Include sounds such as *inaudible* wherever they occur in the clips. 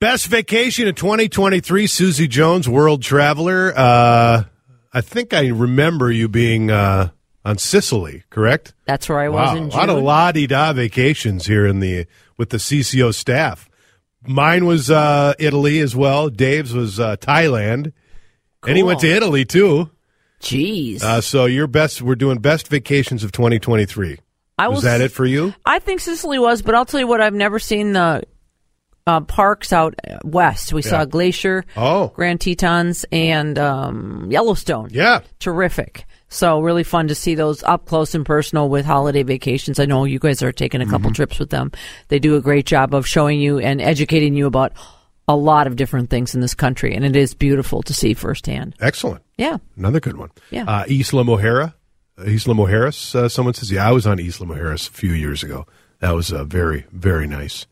Best vacation of 2023, Susie Jones, world traveler. Uh, I think I remember you being uh, on Sicily, correct? That's where I was wow, in a lot of June. la di da vacations here in the with the CCO staff. Mine was uh, Italy as well. Dave's was uh, Thailand, and he went to Italy too. Jeez. Uh, so your best, we're doing best vacations of 2023. I was that it for you? I think Sicily was, but I'll tell you what, I've never seen the uh, parks out west. We Yeah. saw Glacier, Oh. Grand Tetons, and um, Yellowstone. Yeah. Terrific. So really fun to see those up close and personal with holiday vacations. I know you guys are taking a couple Mm-hmm. trips with them. They do a great job of showing you and educating you about a lot of different things in this country, and it is beautiful to see firsthand. Excellent. Yeah. Another good one. Yeah. Uh, Isla Mojarra. Isla Mujeres, uh, someone says, yeah, I was on Isla Mujeres a few years ago. That was uh, very, very nice.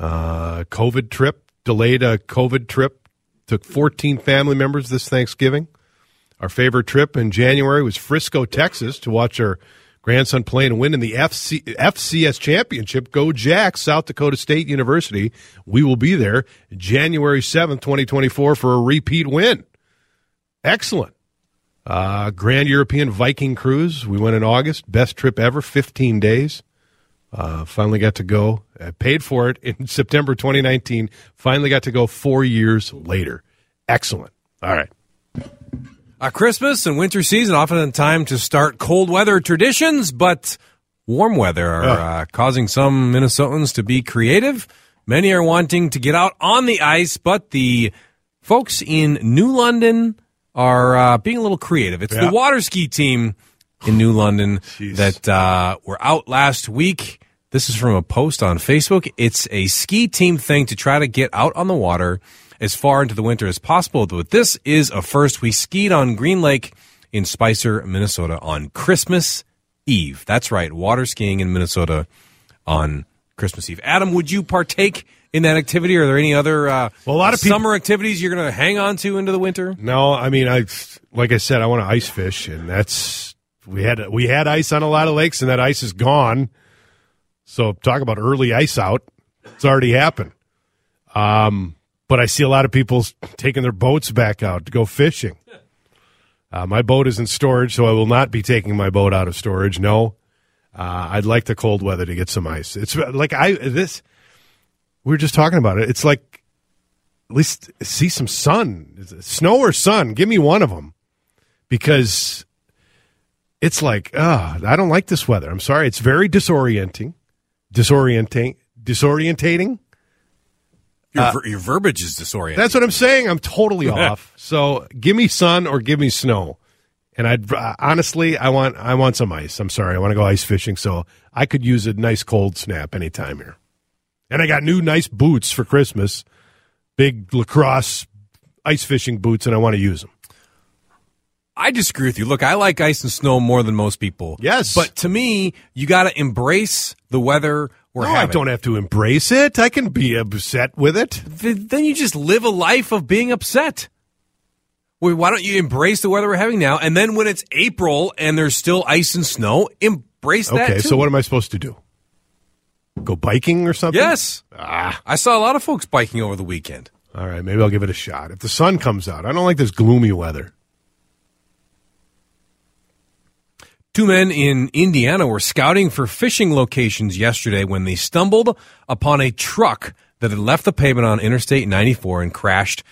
Uh, COVID trip, delayed a COVID trip. Took 14 family members this Thanksgiving. Our favorite trip in January was Frisco, Texas to watch our grandson play and win in the FC, FCS championship. Go Jacks, South Dakota State University. We will be there January 7th, 2024 for a repeat win. Excellent. Uh, Grand European Viking Cruise. We went in August. Best trip ever, 15 days. Uh, finally got to go. I paid for it in *laughs* September 2019. Finally got to go four years later. Excellent. All right. Uh, Christmas and winter season often a time to start cold weather traditions, but warm weather are uh, causing some Minnesotans to be creative. Many are wanting to get out on the ice, but the folks in New London are uh, being a little creative. It's Yeah. the water ski team in New London that uh, were out last week. This is from a post on Facebook. It's a ski team thing to try to get out on the water as far into the winter as possible. But this is a first. We skied on Green Lake in Spicer, Minnesota on Christmas Eve. That's right, water skiing in Minnesota on Christmas Eve. Adam, would you partake in that activity? Are there any other uh, Well, a lot of people- summer activities you're going to hang on to into the winter? No, I mean, I like I said, I want to ice fish, and that's we had we had ice on a lot of lakes, and that ice is gone. So talk about early ice out; it's already happened. Um, but I see a lot of people taking their boats back out to go fishing. Uh, my boat is in storage, so I will not be taking my boat out of storage. No, uh, I'd like the cold weather to get some ice. It's like I this. We were just talking about it. It's like at least see some sun, snow or sun. Give me one of them because it's like, ah, I don't like this weather. I'm sorry. It's very disorienting, disorienting, disorientating. Your, Uh, ver- your verbiage is disorienting. That's what I'm saying. I'm totally *laughs* off. So give me sun or give me snow. And I'd uh, honestly, I want I want some ice. I'm sorry, I want to go ice fishing. So I could use a nice cold snap anytime here. And I got new nice boots for Christmas, big lacrosse ice fishing boots, and I want to use them. I disagree with you. Look, I like ice and snow more than most people. Yes. But to me, you got to embrace the weather we're no, I don't have to embrace it. I can be upset with it. Th- Then you just live a life of being upset. Well, why don't you embrace the weather we're having now? And then when it's April and there's still ice and snow, embrace that. Okay, too. so what am I supposed to do? Go biking or something? Yes. Ah. I saw a lot of folks biking over the weekend. All right, maybe I'll give it a shot. If the sun comes out, I don't like this gloomy weather. Two men in Indiana were scouting for fishing locations yesterday when they stumbled upon a truck that had left the pavement on Interstate 94 and crashed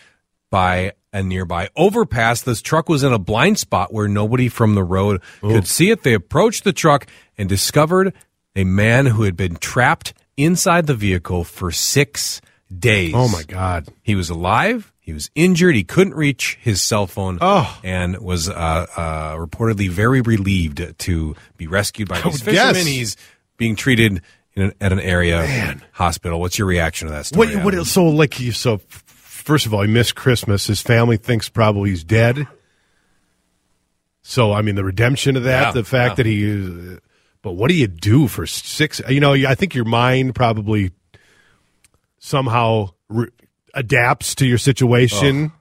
by a nearby overpass. This truck was in a blind spot where nobody from the road could see it. They approached the truck and discovered a man who had been trapped inside the vehicle for six days. Oh my God! He was alive. He was injured. He couldn't reach his cell phone, Oh. and was uh, uh, reportedly very relieved to be rescued by these fishermen. guess. He's being treated in an, at an area hospital. What's your reaction to that story? What, what, so like so first of all, he missed Christmas. His family thinks probably he's dead. So I mean, the redemption of that, Yeah, the fact yeah. that he. uh, But what do you do for six? You know, I think your mind probably somehow re- adapts to your situation.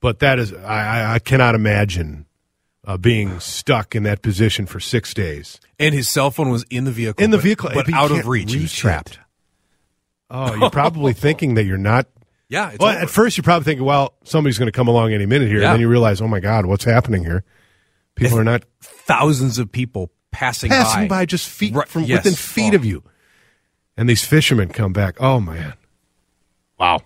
But that is, I, I- cannot imagine uh, being stuck in that position for six days. and his cell phone was in the vehicle, In the but- vehicle, but but out of reach. He was reach it. trapped. Oh, you're probably *laughs* thinking that you're not Yeah, it's well, over. at first you're probably thinking, well, somebody's going to come along any minute here, Yeah. and then you realize, oh my God, what's happening here? People are not thousands of people passing, passing by, just feet Right, from yes. within feet Oh. of you, and these fishermen come back. Oh man, wow!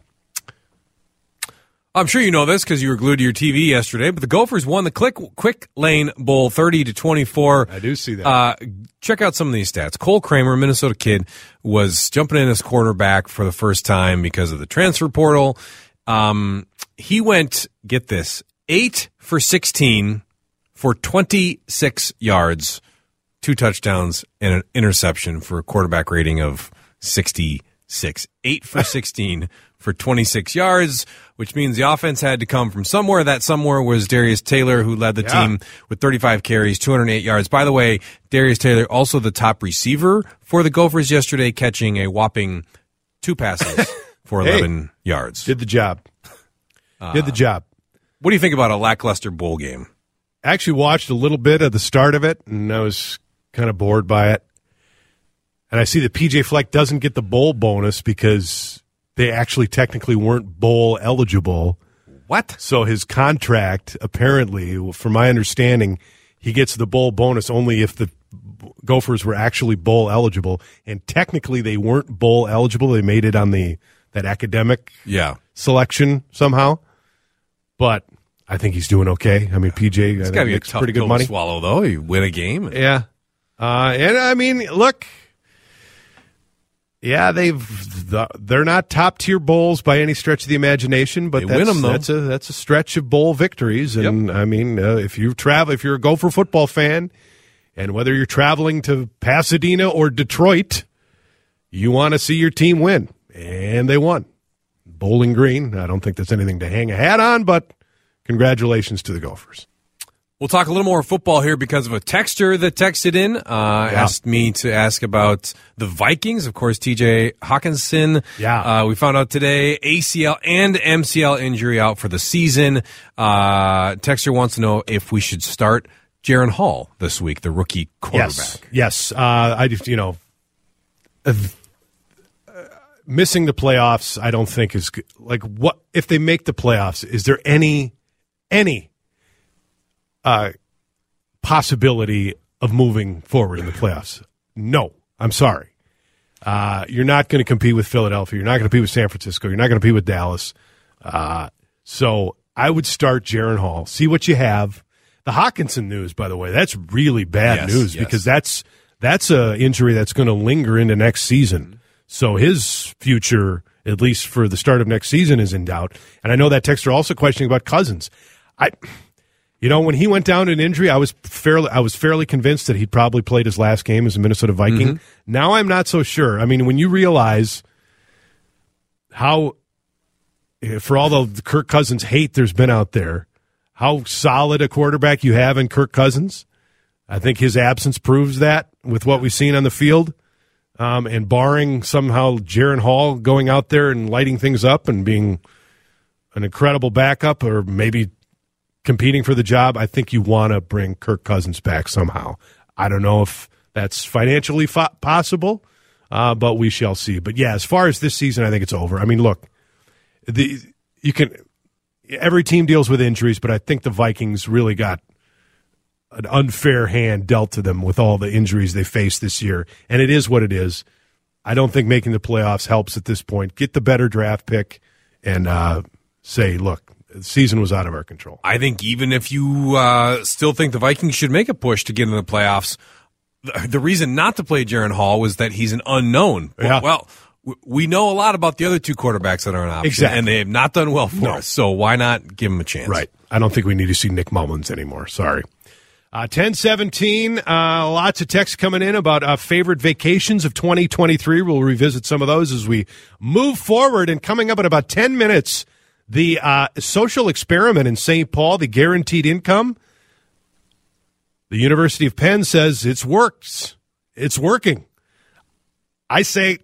I'm sure you know this because you were glued to your TV yesterday. But the Gophers won the Quick Quick Lane Bowl, thirty to twenty four. I do see that. Uh, check out some of these stats. Cole Kramer, Minnesota kid, was jumping in as quarterback for the first time because of the transfer portal. Um, he went, get this, eight for sixteen for twenty six yards, two touchdowns, and an interception for a quarterback rating of sixty six. Eight for sixteen for twenty six yards, which means the offense had to come from somewhere. That somewhere was Darius Taylor, who led the Yeah. team with 35 carries, 208 yards. By the way, Darius Taylor also the top receiver for the Gophers yesterday, catching a whopping two passes *laughs* for Hey. 11 yards. Did the job. Uh, Did the job. What do you think about a lackluster bowl game? Actually, watched a little bit of the start of it, and I was kind of bored by it. And I see that PJ Fleck doesn't get the bowl bonus because they actually technically weren't bowl eligible. What? So his contract, apparently, from my understanding, he gets the bowl bonus only if the Gophers were actually bowl eligible, and technically they weren't bowl eligible. They made it on the that academic Yeah. selection somehow, but I think he's doing okay. I mean, PJ It's got to be a tough pretty good to money. swallow, though. You win a game. Yeah, uh, and I mean, look, yeah, they've the, they're not top tier bowls by any stretch of the imagination, but They that's, win 'em, though. that's a that's a stretch of bowl victories. And I mean, uh, if you travel, if you're a Gopher football fan, and whether you're traveling to Pasadena or Detroit, you want to see your team win, and they won. Bowling Green. I don't think that's anything to hang a hat on, but congratulations to the Gophers. We'll talk a little more football here because of a texter that texted in, uh, asked me to ask about the Vikings. Of course, TJ Hockenson. Yeah. Uh, we found out today ACL and MCL injury out for the season. Uh, texter wants to know if we should start Jaren Hall this week, the rookie quarterback. Yes, yes. Uh, I just you know, uh, missing the playoffs. I don't think is good. like what if they make the playoffs. Is there any any uh, possibility of moving forward in the playoffs? No, I'm sorry. Uh, you're not going to compete with Philadelphia. You're not going to compete with San Francisco. You're not going to compete with Dallas. Uh, so I would start Jaren Hall. See what you have. The Hockenson news, by the way, that's really bad Yes, news yes. because that's that's a injury that's going to linger into next season. So his future, at least for the start of next season, is in doubt. And I know that texter also questioning about Cousins. I, you know, when he went down to an injury, I was fairly I was fairly convinced that he'd probably played his last game as a Minnesota Viking. Now I'm not so sure. I mean, when you realize how for all the Kirk Cousins hate there's been out there, how solid a quarterback you have in Kirk Cousins. I think his absence proves that with what we've seen on the field. Um, and barring somehow Jaren Hall going out there and lighting things up and being an incredible backup or maybe competing for the job, I think you want to bring Kirk Cousins back somehow. I don't know if that's financially fo- possible, uh, but we shall see. But yeah, as far as this season, I think it's over. I mean, look, the you can every team deals with injuries, but I think the Vikings really got an unfair hand dealt to them with all the injuries they faced this year, and it is what it is. I don't think making the playoffs helps at this point. Get the better draft pick and uh, say, look, the season was out of our control. I think even if you uh, still think the Vikings should make a push to get into the playoffs, the, the reason not to play Jaren Hall was that he's an unknown. Yeah. Well, we know a lot about the other two quarterbacks that are an option, Exactly. and they have not done well for No. us. So why not give them a chance? Right. I don't think we need to see Nick Mullens anymore. Sorry. Uh, 1017, uh, lots of texts coming in about uh, favorite vacations of 2023. We'll revisit some of those as we move forward. And coming up in about 10 minutes, the uh, social experiment in St. Paul, the guaranteed income. The University of Penn says it's works. It's working. I say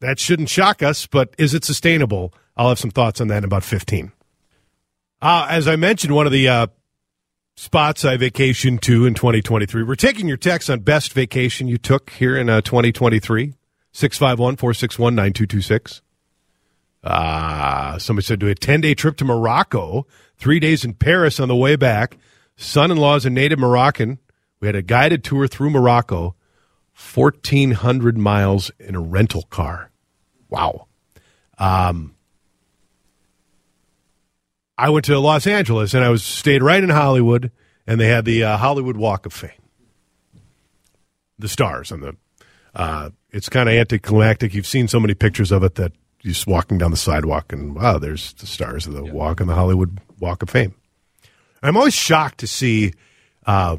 that shouldn't shock us, but is it sustainable? I'll have some thoughts on that in about 15. Uh, as I mentioned, one of the uh, spots I vacationed to in 2023. We're taking your text on best vacation you took here in uh, 2023. 651 461 9226. Uh, somebody said do a 10 day trip to Morocco, three days in Paris on the way back. Son in law is a native Moroccan. We had a guided tour through Morocco, 1,400 miles in a rental car. Wow. Um, I went to Los Angeles and I was stayed right in Hollywood, and they had the uh, Hollywood Walk of Fame, the stars on the. Uh, it's kind of anticlimactic. You've seen so many pictures of it that just walking down the sidewalk and wow, there's the stars of the walk on the Hollywood Walk of Fame. I'm always shocked to see uh,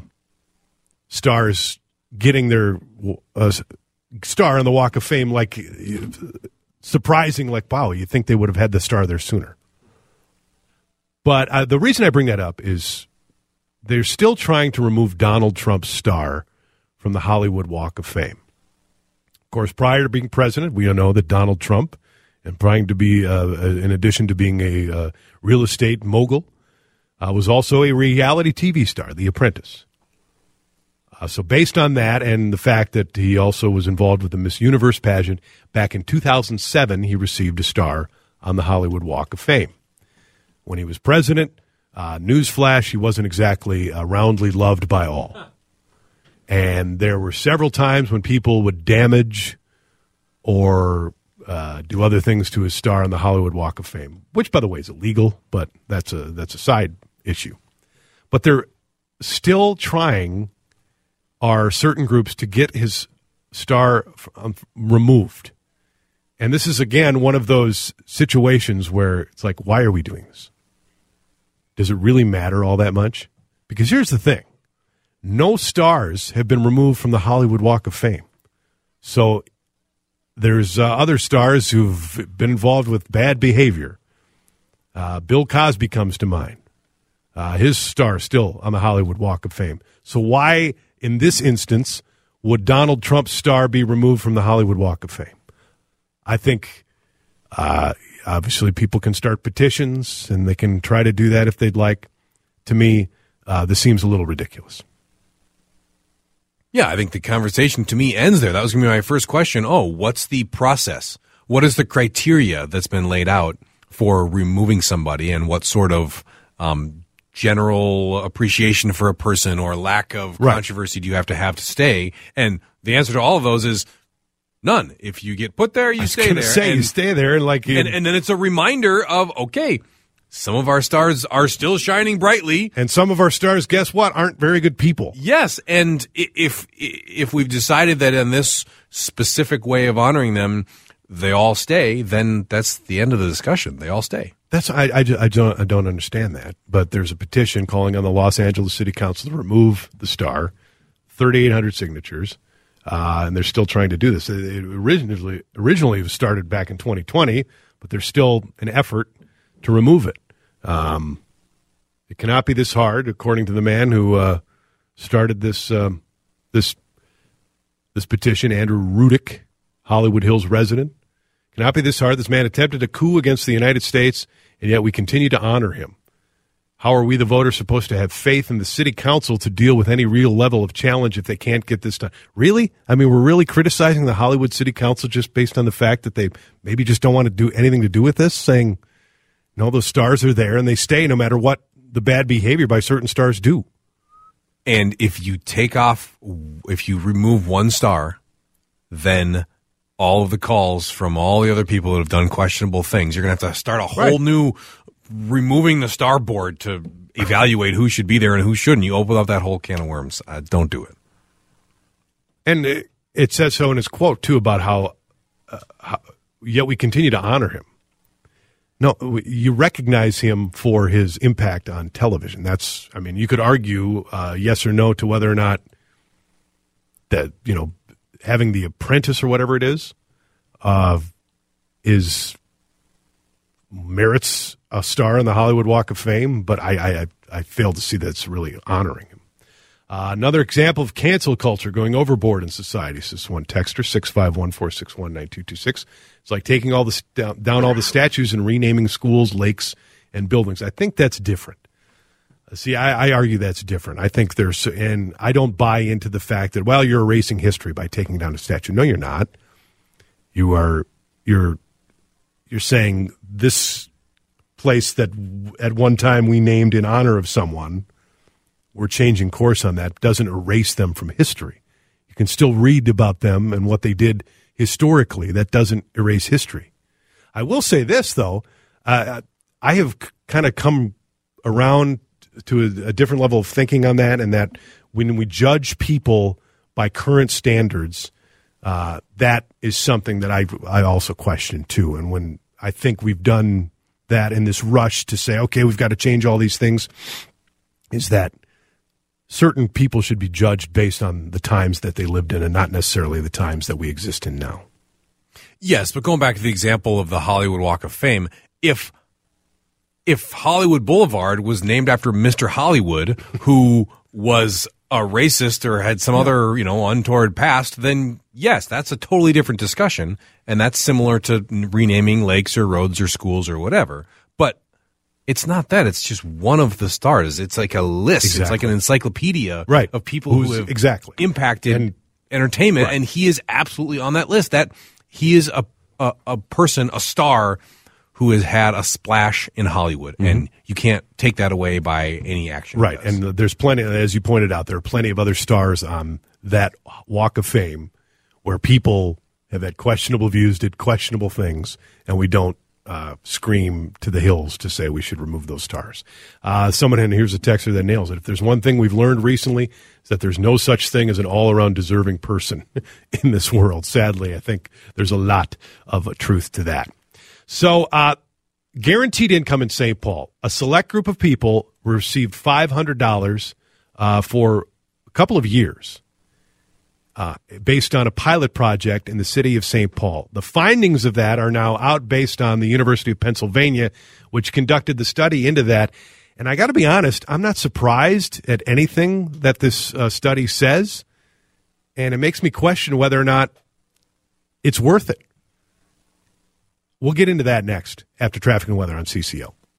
stars getting their uh, star on the Walk of Fame like surprising. Like wow, you think they would have had the star there sooner. But uh, the reason I bring that up is they're still trying to remove Donald Trump's star from the Hollywood Walk of Fame. Of course, prior to being president, we all know that Donald Trump, and trying to be, uh, in addition to being a uh, real estate mogul, uh, was also a reality TV star, The Apprentice. Uh, so, based on that and the fact that he also was involved with the Miss Universe pageant, back in 2007, he received a star on the Hollywood Walk of Fame when he was president. Uh, newsflash, he wasn't exactly uh, roundly loved by all. And there were several times when people would damage or uh, do other things to his star on the Hollywood Walk of Fame, which, by the way, is illegal, but that's a that's a side issue. But they're still trying are certain groups to get his star um, removed. And this is again one of those situations where it's like, why are we doing this? Does it really matter all that much? Because here's the thing no stars have been removed from the Hollywood Walk of Fame. So there's uh, other stars who've been involved with bad behavior. Uh, Bill Cosby comes to mind. Uh, his star still on the Hollywood Walk of Fame. So why, in this instance, would Donald Trump's star be removed from the Hollywood Walk of Fame? I think uh, obviously people can start petitions and they can try to do that if they'd like. To me, uh, this seems a little ridiculous. Yeah, I think the conversation to me ends there. That was going to be my first question. Oh, what's the process? What is the criteria that's been laid out for removing somebody, and what sort of um, general appreciation for a person or lack of Right. controversy do you have to have to stay? And the answer to all of those is none. If you get put there, you stay there. Say you stay there and like you, and, and then it's a reminder of okay, some of our stars are still shining brightly. and some of our stars, guess what, aren't very good people. Yes, and if if we've decided that in this specific way of honoring them, they all stay, then that's the end of the discussion. They all stay. That's I, I, I don't I don't understand that. But there's a petition calling on the Los Angeles City Council to remove the star, 3,800 signatures, uh, and they're still trying to do this. It, it originally originally was started back in 2020, but there's still an effort to remove it. Um, it cannot be this hard, according to the man who uh, started this um, this this petition, Andrew Rudick, Hollywood Hills resident. It Cannot be this hard. This man attempted a coup against the United States, and yet we continue to honor him. How are we, the voters, supposed to have faith in the city council to deal with any real level of challenge if they can't get this done? Really? I mean, we're really criticizing the Hollywood City Council just based on the fact that they maybe just don't want to do anything to do with this, saying, no, those stars are there and they stay no matter what the bad behavior by certain stars do. And if you take off, if you remove one star, then all of the calls from all the other people that have done questionable things, you're going to have to start a whole Right. new removing the star board to evaluate who should be there and who shouldn't. You open up that whole can of worms. Uh, don't do it. And it, it says so in his quote too about how, uh, how yet we continue to honor him. No, you recognize him for his impact on television. That's, I mean, you could argue uh, yes or no to whether or not that you know having the Apprentice or whatever it is, uh, is merits a star in the Hollywood Walk of Fame. But I, I, I- I fail to see that's really honoring him. Uh, another example of cancel culture going overboard in society. Says one texter six five one four six one nine two two six. It's like taking all the st- down, down all the statues and renaming schools, lakes, and buildings. I think that's different. Uh, See, I, I argue that's different. I think there's, and I don't buy into the fact that well, you're erasing history by taking down a statue. No, you're not. You are, you're, you're saying this place that at one time we named in honor of someone we're changing course on that doesn't erase them from history. You can still read about them and what they did historically. That doesn't erase history. I will say this though, uh, I have kind of come around to a, a different level of thinking on that, and that when we judge people by current standards, uh, that is something that I I also question too. And when I think we've done that in this rush to say, okay, we've got to change all these things, is that certain people should be judged based on the times that they lived in and not necessarily the times that we exist in now. Yes, but going back to the example of the Hollywood Walk of Fame, if if Hollywood Boulevard was named after Mr. Hollywood, *laughs* who was a racist or had some other, you know, untoward past, then yes, that's a totally different discussion. And that's similar to renaming lakes or roads or schools or whatever. It's not that. It's just one of the stars. It's like a list. It's like an encyclopedia Right. of people who Who's- have exactly. impacted And- entertainment. Right. And he is absolutely on that list. That he is a, a, a person, a star who has had a splash in Hollywood. And you can't take that away by any action. Mm-hmm. Right. And there's plenty, as you pointed out, there are plenty of other stars on that walk of fame where people have had questionable views, did questionable things, and we don't uh, scream to the hills to say we should remove those stars. Uh, someone, here's a texter that nails it. If there's one thing we've learned recently, is that there's no such thing as an all around deserving person *laughs* in this world. Sadly, I think there's a lot of truth to that. So, uh, guaranteed income in St. Paul. A select group of people received $500 uh, for a couple of years uh, based on a pilot project in the city of St. Paul. The findings of that are now out based on the University of Pennsylvania, which conducted the study into that. And I got to be honest, I'm not surprised at anything that this uh, study says. And it makes me question whether or not it's worth it. We'll get into that next after traffic and weather on CCO.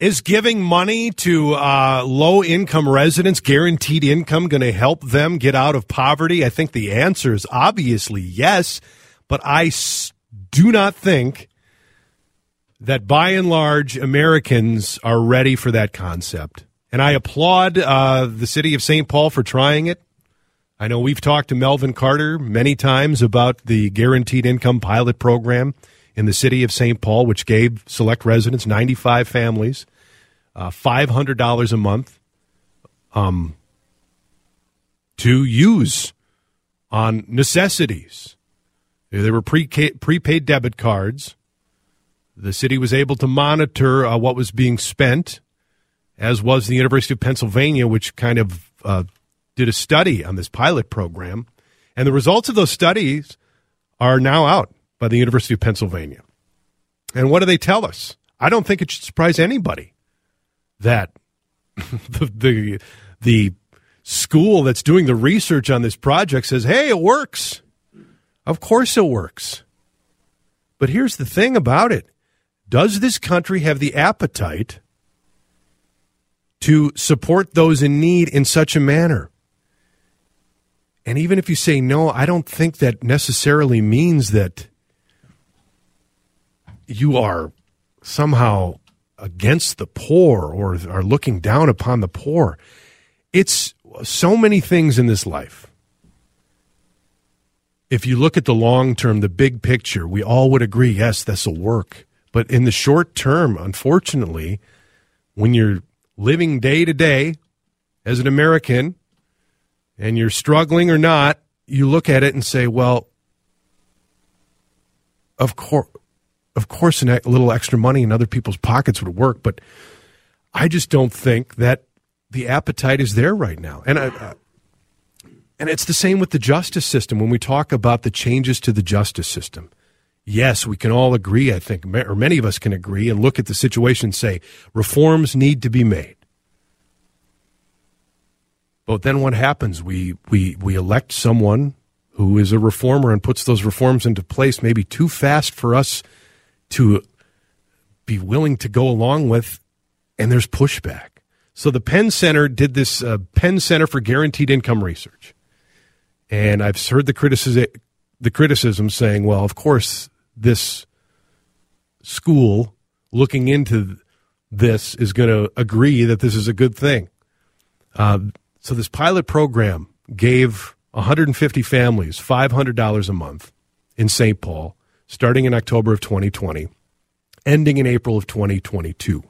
Is giving money to uh, low income residents, guaranteed income, going to help them get out of poverty? I think the answer is obviously yes, but I s- do not think that by and large Americans are ready for that concept. And I applaud uh, the city of St. Paul for trying it. I know we've talked to Melvin Carter many times about the guaranteed income pilot program in the city of St. Paul, which gave select residents, 95 families, uh, $500 a month um, to use on necessities. There were pre- prepaid debit cards. The city was able to monitor uh, what was being spent, as was the University of Pennsylvania, which kind of uh, did a study on this pilot program. And the results of those studies are now out by the University of Pennsylvania. And what do they tell us? I don't think it should surprise anybody that *laughs* the, the, the school that's doing the research on this project says, hey, it works. Of course it works. But here's the thing about it Does this country have the appetite to support those in need in such a manner? And even if you say no, I don't think that necessarily means that you are somehow against the poor or are looking down upon the poor. It's so many things in this life. If you look at the long term, the big picture, we all would agree, yes, this will work. But in the short term, unfortunately, when you're living day to day as an American and you're struggling or not, you look at it and say, well, of course, of course, a little extra money in other people's pockets would work, but I just don't think that the appetite is there right now. And I, and it's the same with the justice system. When we talk about the changes to the justice system, yes, we can all agree. I think, or many of us can agree, and look at the situation and say reforms need to be made. But then what happens? We we we elect someone who is a reformer and puts those reforms into place maybe too fast for us to be willing to go along with, and there's pushback. So the Penn Center did this uh, Penn Center for Guaranteed Income Research, and I've heard the criticism the criticism saying, well, of course, this school looking into this is going to agree that this is a good thing. Uh, so this pilot program gave 150 families $500 a month in St. Paul starting in October of 2020, ending in April of 2022.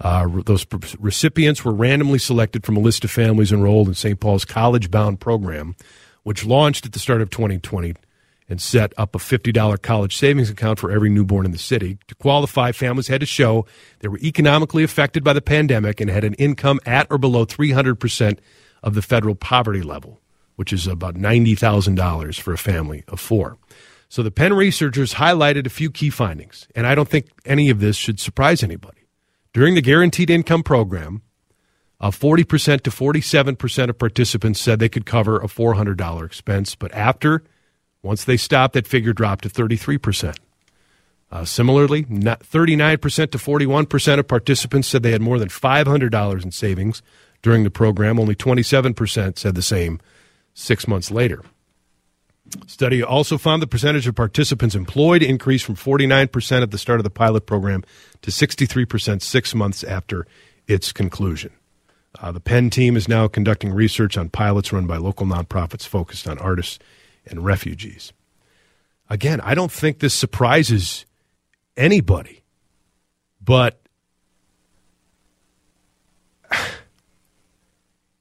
Uh, those recipients were randomly selected from a list of families enrolled in St. Paul's College Bound program, which launched at the start of 2020 and set up a $50 college savings account for every newborn in the city. To qualify, families had to show they were economically affected by the pandemic and had an income at or below 300% of the federal poverty level, which is about $90,000 for a family of four. So the Penn researchers highlighted a few key findings, and I don't think any of this should surprise anybody. During the guaranteed income program, uh, 40% to 47% of participants said they could cover a $400 expense, but after, once they stopped, that figure dropped to 33%. Uh, similarly, 39% to 41% of participants said they had more than $500 in savings during the program. Only 27% said the same six months later. Study also found the percentage of participants employed increased from 49% at the start of the pilot program to 63% six months after its conclusion. Uh, the Penn team is now conducting research on pilots run by local nonprofits focused on artists and refugees. Again, I don't think this surprises anybody, but *sighs*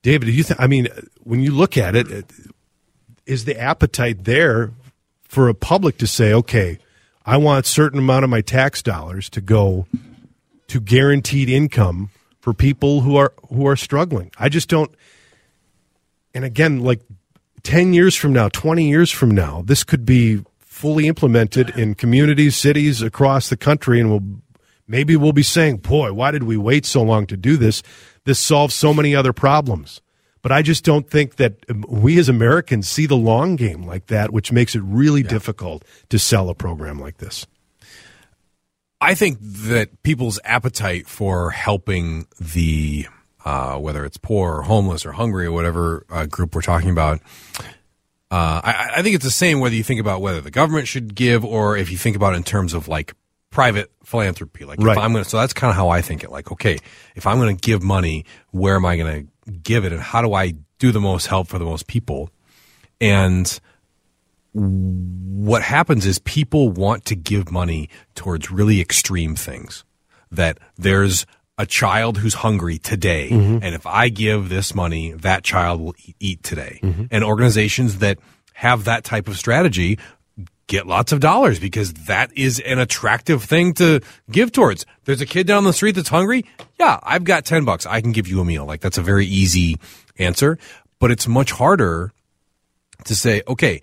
David, do you think? I mean, when you look at it, is the appetite there for a public to say, okay, I want a certain amount of my tax dollars to go to guaranteed income for people who are who are struggling. I just don't and again like 10 years from now, 20 years from now, this could be fully implemented in communities, cities across the country and we'll maybe we'll be saying, "Boy, why did we wait so long to do this? This solves so many other problems." But I just don't think that we as Americans see the long game like that, which makes it really yeah. difficult to sell a program like this. I think that people's appetite for helping the uh, whether it's poor or homeless or hungry or whatever uh, group we're talking about. Uh, I, I, think it's the same whether you think about whether the government should give or if you think about it in terms of like private philanthropy. Like right. if I'm going to, so that's kind of how I think it. Like, okay, if I'm going to give money, where am I going to give it and how do I do the most help for the most people? And what happens is people want to give money towards really extreme things. That there's a child who's hungry today, Mm-hmm. and if I give this money, that child will eat today. Mm-hmm. And organizations that have that type of strategy get lots of dollars because that is an attractive thing to give towards. There's a kid down the street that's hungry. Yeah, I've got 10 bucks. I can give you a meal. Like that's a very easy answer, but it's much harder to say, okay,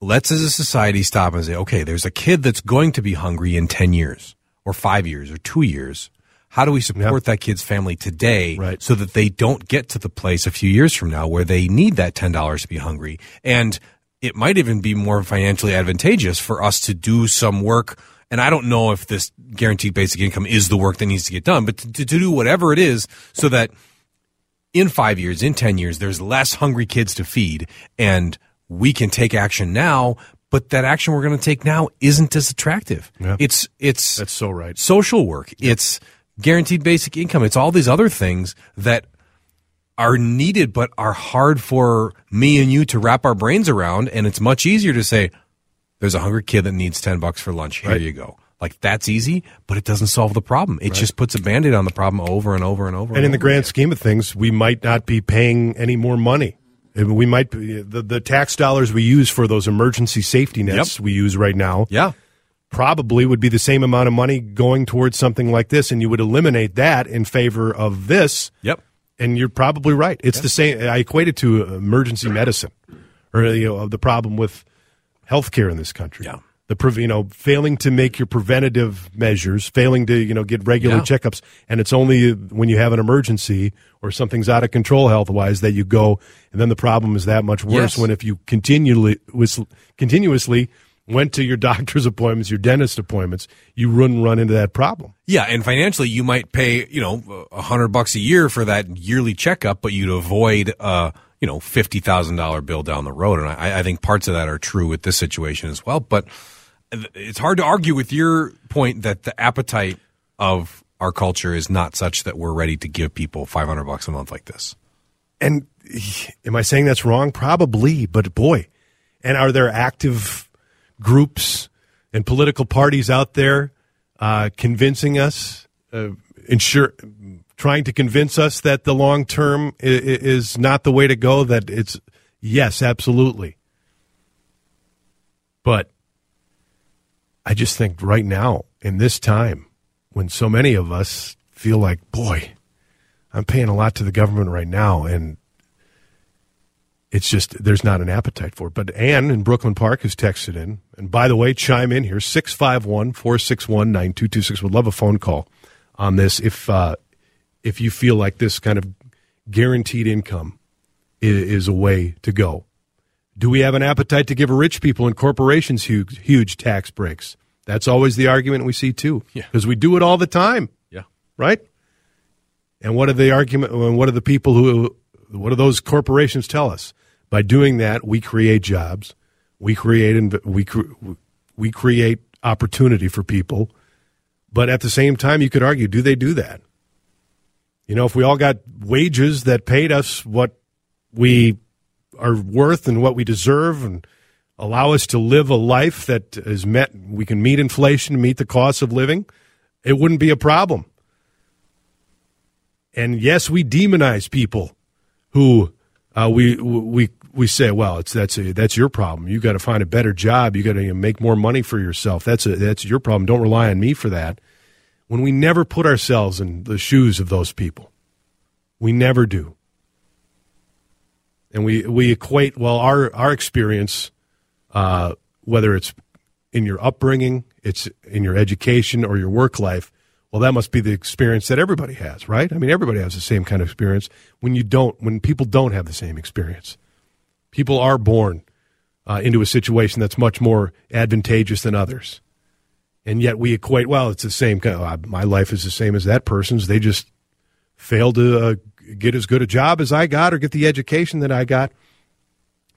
let's as a society stop and say, okay, there's a kid that's going to be hungry in 10 years or five years or two years. How do we support that kid's family today Right. so that they don't get to the place a few years from now where they need that $10 to be hungry? And it might even be more financially advantageous for us to do some work. And I don't know if this guaranteed basic income is the work that needs to get done, but to, to do whatever it is so that in five years, in 10 years, there's less hungry kids to feed and we can take action now, but that action we're going to take now isn't as attractive. Yeah. It's, it's That's so right. social work. It's guaranteed basic income. It's all these other things that are needed, but are hard for me and you to wrap our brains around. And it's much easier to say, there's a hungry kid that needs 10 bucks for lunch. Here Right. you go. Like that's easy, but it doesn't solve the problem. It just puts a band-aid on the problem over and over and over. And in the grand again. scheme of things, we might not be paying any more money. We might be, the, the tax dollars we use for those emergency safety nets Yep. we use right now Yeah. probably would be the same amount of money going towards something like this, and you would eliminate that in favor of this. Yep. And you're probably right. It's the same. I equate it to emergency medicine, or you know, the problem with healthcare in this country. Yeah. The you know failing to make your preventative measures, failing to you know get regular Yeah. checkups, and it's only when you have an emergency or something's out of control health wise that you go, and then the problem is that much worse Yes. when if you continually was continuously went to your *laughs* doctor's appointments, your dentist appointments, you wouldn't run into that problem. Yeah, and financially, you might pay you know a hundred bucks a year for that yearly checkup, but you'd avoid a you know fifty thousand dollar bill down the road. And I, I think parts of that are true with this situation as well. But it's hard to argue with your point that the appetite of our culture is not such that we're ready to give people five hundred bucks a month like this. And am I saying that's wrong? Probably, but boy, and are there active groups and political parties out there uh, convincing us, uh, ensure, trying to convince us that the long term is not the way to go? That it's yes, absolutely, but I just think right now in this time when so many of us feel like, boy, I'm paying a lot to the government right now, and it's just there's not an appetite for it. But Ann in Brooklyn Park has texted in, and by the way, chime in here 651 461 9226. Would love a phone call on this if uh, if you feel like this kind of guaranteed income is, is a way to go. Do we have an appetite to give rich people and corporations huge, huge tax breaks? That's always the argument we see too. Yeah. Because we do it all the time Yeah. right? And what are the argument? And what are the people who? What do those corporations tell us? By doing that, we create jobs, we create we cre- we create opportunity for people. But at the same time, you could argue, do they do that? You know, if we all got wages that paid us what we are worth and what we deserve, and allow us to live a life that is met, we can meet inflation, meet the cost of living, it wouldn't be a problem. And yes, we demonize people who uh, we we we say, well, it's that's a, that's your problem. You got to find a better job. You got to make more money for yourself. That's a, that's your problem. Don't rely on me for that. When we never put ourselves in the shoes of those people, we never do. And we we equate well our our experience, uh, whether it's in your upbringing, it's in your education or your work life. Well, that must be the experience that everybody has, right? I mean, everybody has the same kind of experience. When you don't, when people don't have the same experience, people are born uh, into a situation that's much more advantageous than others, and yet we equate. Well, it's the same. kind of- my life is the same as that person's. They just failed to uh, get as good a job as I got or get the education that I got.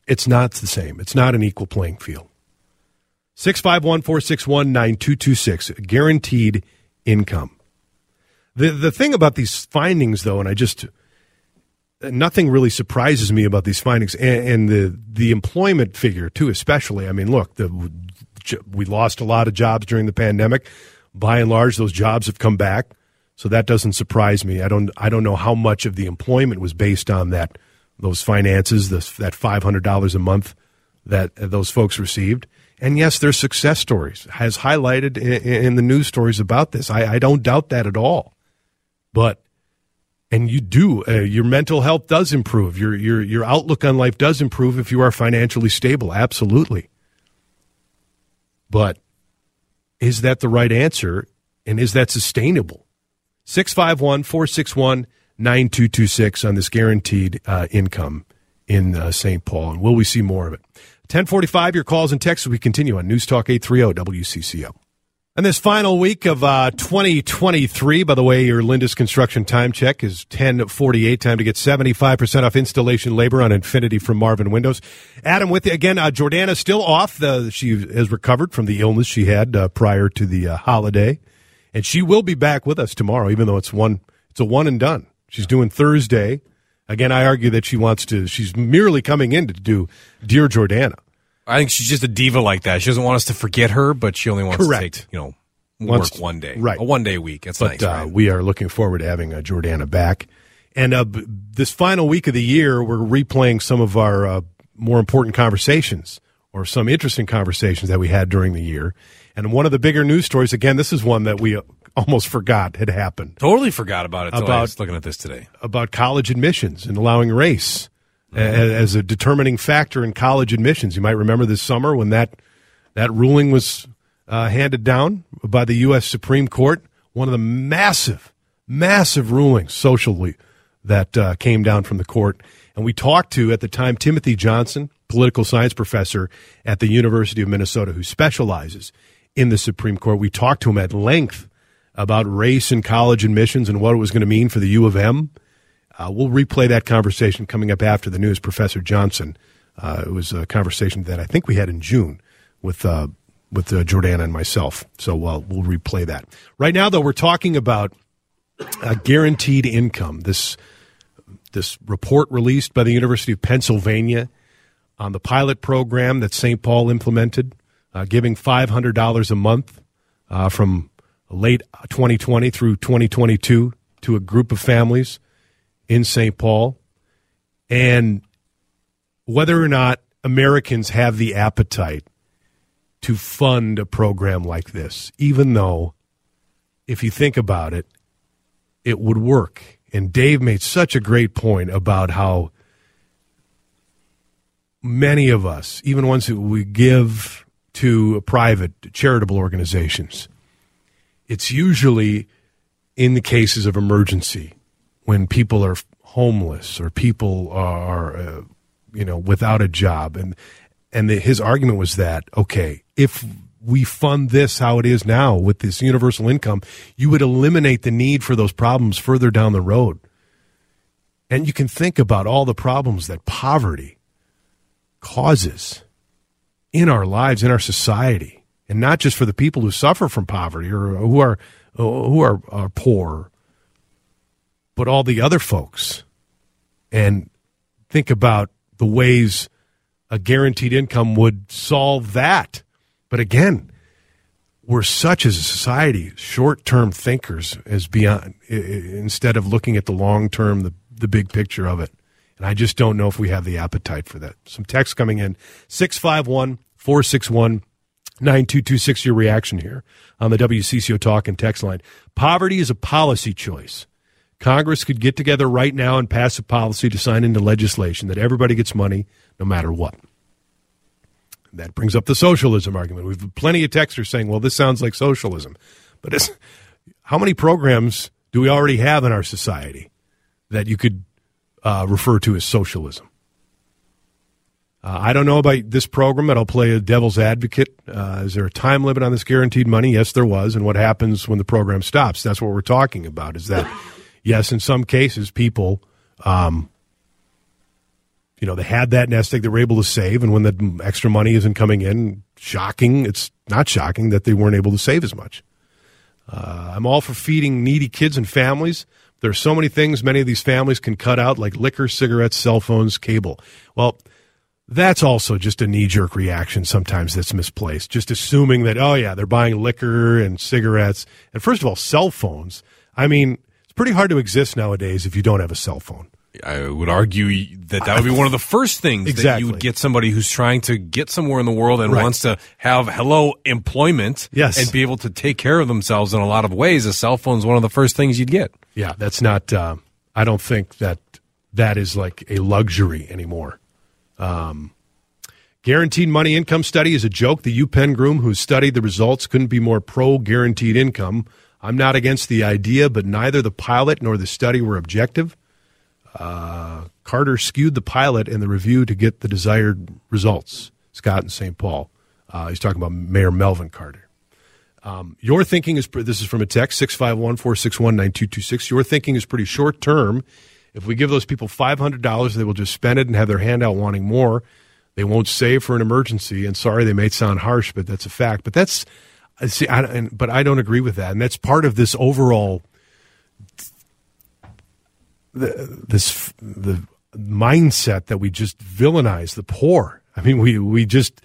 It's not the same. It's not an equal playing field. 651 461 9226, guaranteed income. The, the thing about these findings, though, and I just, nothing really surprises me about these findings and, and, the the employment figure too especially. I mean look the we lost a lot of jobs during the pandemic. By and large those jobs have come back so that doesn't surprise me. I don't i don't know how much of the employment was based on that those finances this that $500 a month that those folks received and yes there's success stories has highlighted in, in the news stories about this. I, I don't doubt that at all. But and you do uh, your mental health does improve. Your your your outlook on life does improve if you are financially stable. Absolutely. But is that the right answer? And is that sustainable? 651-461-9226 on this guaranteed uh, income in uh, St. Paul. And will we see more of it 1045 your calls and texts we continue on News Talk 830 WCCO and this final week of uh, 2023, by the way, your Lindus Construction time check is 1048. Time to get 75% off installation labor on Infinity from Marvin Windows. Adam with you again. Uh, Jordana still off. The, she has recovered from the illness she had uh, prior to the uh, holiday, and she will be back with us tomorrow. Even though it's one, it's a one and done. She's doing Thursday. Again, I argue that she wants to. She's merely coming in to do Dear Jordana. I think she's just a diva like that. She doesn't want us to forget her, but she only wants Correct. to take, you know, Once- work one day. right. A one day week. That's but nice. uh, right? we are looking forward to having uh, Jordana back. And uh, b- this final week of the year, we're replaying some of our uh, more important conversations or some interesting conversations that we had during the year. And one of the bigger news stories, again, this is one that we uh, almost forgot had happened totally forgot about it. About I was looking at this today. about college admissions and allowing race a- as a determining factor in college admissions. You might remember this summer when that that ruling was uh, handed down by the U.S. Supreme Court. One of the massive, massive rulings socially that uh, came down from the court. And we talked to at the time Timothy Johnson, political science professor at the University of Minnesota, who specializes in the Supreme Court. We talked to him at length about race and college admissions and what it was going to mean for the U of M. Uh, we'll replay that conversation coming up after the news. Professor Johnson. Uh, it was a conversation that I think we had in June with uh, with uh, Jordana and myself. So uh, we'll replay that. Right now, though, we're talking about uh, guaranteed income. This this report released by the University of Pennsylvania on the pilot program that St. Paul implemented, uh, giving five hundred dollars a month from late 2020 through 2022 to a group of families in St. Paul, and whether or not Americans have the appetite to fund a program like this, even though, if you think about it, it would work. And Dave made such a great point about how many of us, even ones who we give to private charitable organizations, it's usually in the cases of emergency when people are homeless or people are, uh, you know, without a job. And and the, his argument was that okay, if we fund this how it is now with this universal income, you would eliminate the need for those problems further down the road. And you can think about all the problems that poverty causes in our lives, in our society, and not just for the people who suffer from poverty or who are who are, are poor, but all the other folks. And think about the ways a guaranteed income would solve that. But again, we're such as a society short-term thinkers as beyond instead of looking at the long-term, the the big picture of it. And I just don't know if we have the appetite for that. Some text coming in 651 461 9226. Your reaction here on the WCCO Talk and text line. Poverty is a policy choice. Congress could get together right now and pass a policy to sign into legislation that everybody gets money no matter what. That brings up the socialism argument. We've plenty of texters saying, well, this sounds like socialism. But how many programs do we already have in our society that you could uh, refer to as socialism? Uh, I don't know about this program, but I'll play a devil's advocate. Uh, is there a time limit on this guaranteed money? Yes, there was. And what happens when the program stops? That's what we're talking about. Is that yes, in some cases, people, um, you know, they had that nest egg, they were able to save, and when the extra money isn't coming in, shocking. It's not shocking that they weren't able to save as much. Uh, I'm all for feeding needy kids and families, There are so many things many of these families can cut out, like liquor, cigarettes, cell phones, cable. Well, that's also just a knee jerk reaction sometimes that's misplaced. Just assuming that, oh, yeah, they're buying liquor and cigarettes. And first of all, cell phones. I mean, it's pretty hard to exist nowadays if you don't have a cell phone. I would argue that that would be one of the first things that you would get somebody who's trying to get somewhere in the world and Right. wants to have hello employment Yes. and be able to take care of themselves in a lot of ways. A cell phone's one of the first things you'd get. Yeah, that's not. Uh, I don't think that that is like a luxury anymore. Um, guaranteed money income study is a joke. The UPenn groom who studied the results couldn't be more pro guaranteed income. I'm not against the idea, but neither the pilot nor the study were objective. Uh, Carter skewed the pilot and the review to get the desired results. Scott in St. Paul. Uh, he's talking about Mayor Melvin Carter. Um, your thinking is this is from a text 651 461 9226. Your thinking is pretty short term. If we give those people $500, they will just spend it and have their hand out wanting more. They won't save for an emergency. And sorry, they may sound harsh, but that's a fact. But that's, I see, I, and, but I don't agree with that. And that's part of this overall, the, this, the mindset that we just villainize the poor. I mean, we, we just,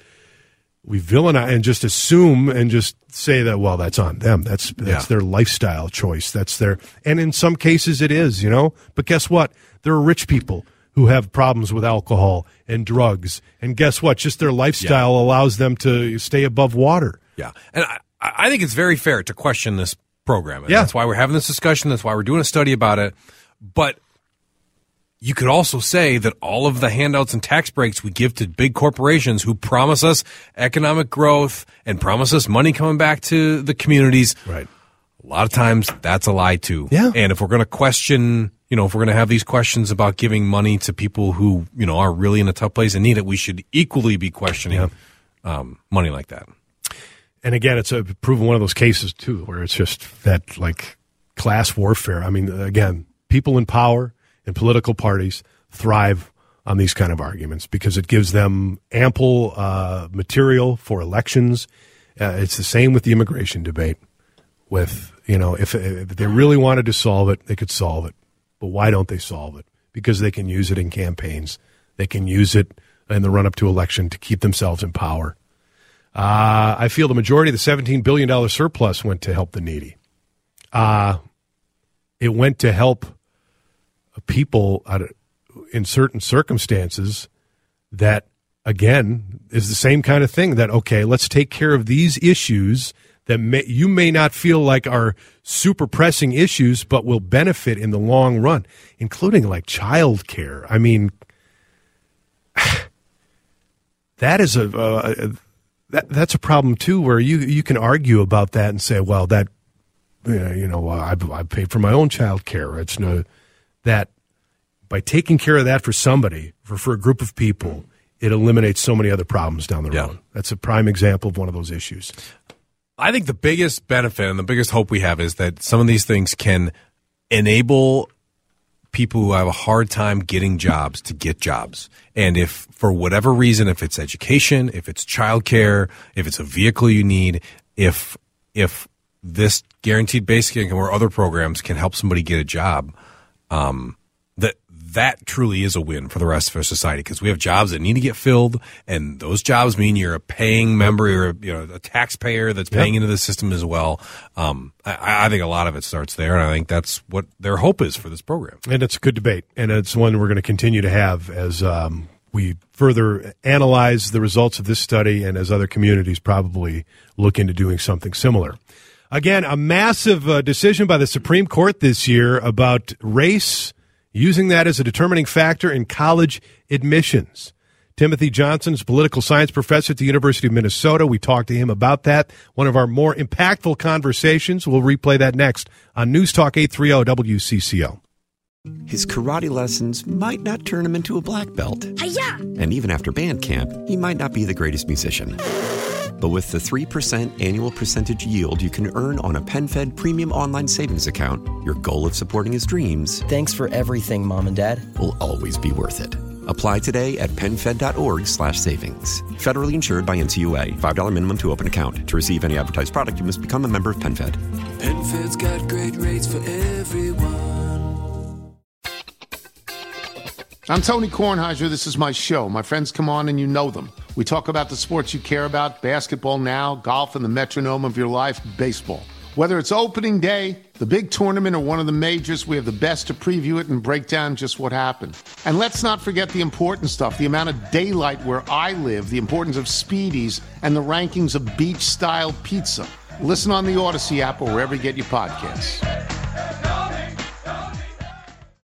we villainize and just assume and just say that well that's on them that's that's Yeah. their lifestyle choice that's their and in some cases it is you know but guess what there are rich people who have problems with alcohol and drugs and guess what just their lifestyle allows them to stay above water Yeah, and I, I think it's very fair to question this program. And Yeah. that's why we're having this discussion. That's why we're doing a study about it. But you could also say that all of the handouts and tax breaks we give to big corporations who promise us economic growth and promise us money coming back to the communities. right A lot of times that's a lie too. Yeah. And if we're going to question, you know, if we're going to have these questions about giving money to people who, you know, are really in a tough place and need it, we should equally be questioning um, money like that. and again it's a proven one of those cases too where it's just that like class warfare i mean again people in power and political parties thrive on these kind of arguments because it gives them ample uh, material for elections. Uh, it's the same with the immigration debate with you know if, if they really wanted to solve it they could solve it. But why don't they solve it? Because they can use it in campaigns. They can use it in the run up to election to keep themselves in power. Uh, I feel the majority of the $17 billion surplus went to help the needy. Uh, it went to help people in certain circumstances that, again, is the same kind of thing that, okay, let's take care of these issues that may, you may not feel like are super pressing issues, but will benefit in the long run, including like child care. I mean, *sighs* that is a, a, that that's a problem too, where you you can argue about that and say, well, that you know, you know I I paid for my own child care. It's no that by taking care of that for somebody for for a group of people, it eliminates so many other problems down the Yeah. road. That's a prime example of one of those issues. I think the biggest benefit and the biggest hope we have is that some of these things can enable people who have a hard time getting jobs to get jobs. And if for whatever reason, if it's education, if it's childcare, if it's a vehicle you need, if if this guaranteed basic income or other programs can help somebody get a job, um, that that truly is a win for the rest of our society because we have jobs that need to get filled, and those jobs mean you're a paying member, you're a, you know a taxpayer that's paying into the system as well. Um, I, I think a lot of it starts there, and I think that's what their hope is for this program. And it's a good debate, and it's one we're going to continue to have as um, we further analyze the results of this study and as other communities probably look into doing something similar. Again, a massive uh, decision by the Supreme Court this year about race, using that as a determining factor in college admissions. Timothy Johnson is a political science professor at the University of Minnesota. We talked to him about that. One of our more impactful conversations. We'll replay that next on News Talk 830 WCCO. His karate lessons might not turn him into a black belt. Hiya! And even after band camp, he might not be the greatest musician. But with the 3% annual percentage yield you can earn on a PenFed premium online savings account, your goal of supporting his dreams Thanks for everything, Mom and Dad. will always be worth it. Apply today at penfed.org slash savings. Federally insured by NCUA. $5 minimum to open account. To receive any advertised product, you must become a member of PenFed. PenFed's got great rates for everyone. I'm Tony Kornheiser. This is my show. My friends come on and you know them. We talk about the sports you care about basketball now, golf, and the metronome of your life, baseball. Whether it's opening day, the big tournament, or one of the majors, we have the best to preview it and break down just what happened. And let's not forget the important stuff the amount of daylight where I live, the importance of speedies, and the rankings of beach style pizza. Listen on the Odyssey app or wherever you get your podcasts.